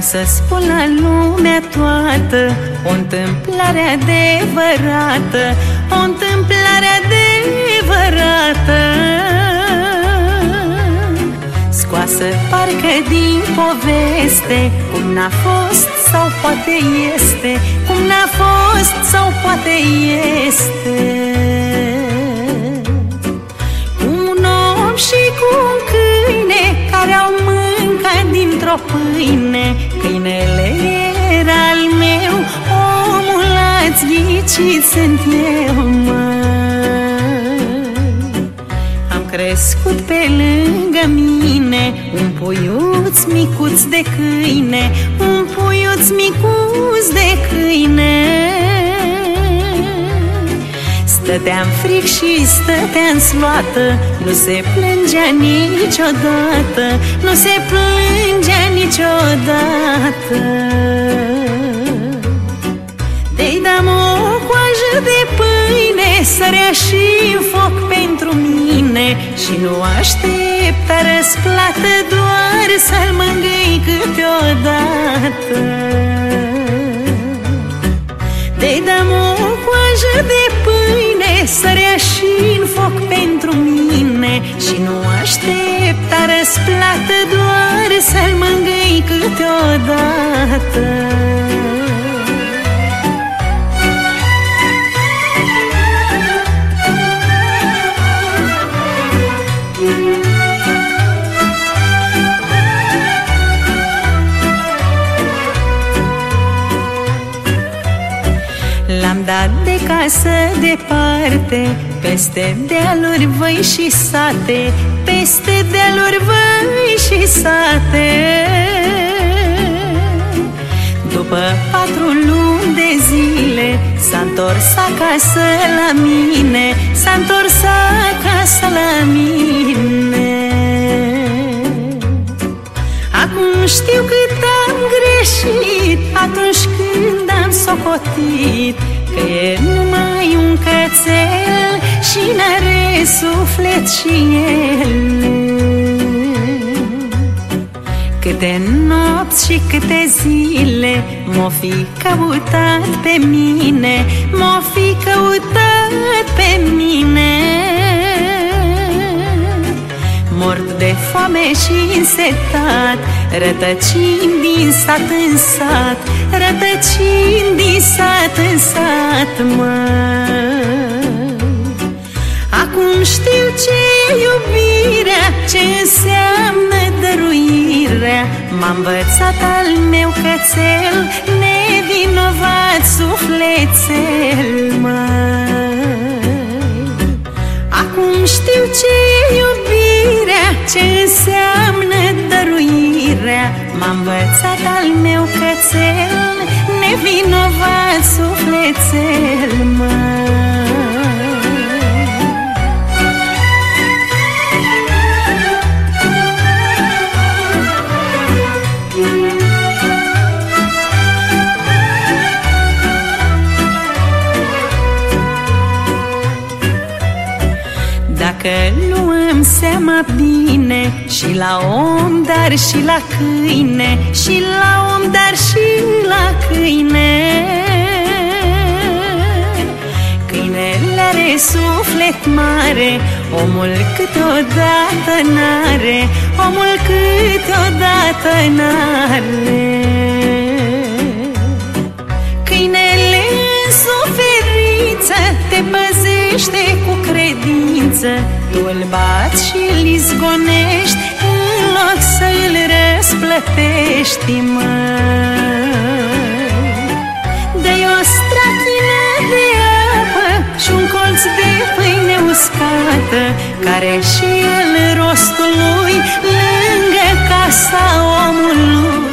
să spun la lumea toată O întâmplare adevărată O întâmplare adevărată. Scoasă parcă din poveste Cum n-a fost sau poate este Cum n-a fost sau poate este. Un om și cu un câine Care au mâncat dintr-o pâine Câinele era al meu Omul ați ghicit sunt eu, măi. Am crescut pe lângă mine Un puiuț micuț de câine Un puiuț micuț Stăteam fric și stăteam sloată Nu se plângea niciodată. Nu se plângea niciodată. De-i dam o coajă de pâine Sărea și foc pentru mine. Și nu aștepta răsplată Doar să-l mângâi câteodată. De-i dam o coajă de pâine Sărea și în foc pentru mine Și nu aștepta răsplată Doar să-l mângâi câteodată dat de casă departe. Peste dealuri, voi și sate Peste dealuri, voi și sate. După patru luni de zile S-a întors acasă la mine S-a întors acasă la mine. Acum știu cât am greșit Atunci când am socotit Că e numai un cățel Și n-are suflet și el. Câte nopți și câte zile M-o fi căutat pe mine M-o fi căutat pe mine. Mort de foame și însetat Rătăcind din sat în sat Rătăcind din sat în sat, măi Acum știu ce iubirea Ce înseamnă dăruirea M-a învățat al meu cățel Nevinovat sufletel, măi Acum știu ce iubirea Ce înseamnă dăruirea M-a învățat al meu cățel Nevinovat sufletel, măi Dacă luăm seama bine Și la om, dar și la câine Și la om, suflet mare Omul câteodată n-are Omul câteodată n-are. Câinele în suferință Te păzește cu credință Tu îl bați și îl izgonești În loc să îl răsplătești, măi uscată Care și el rostul lui Lângă casa omului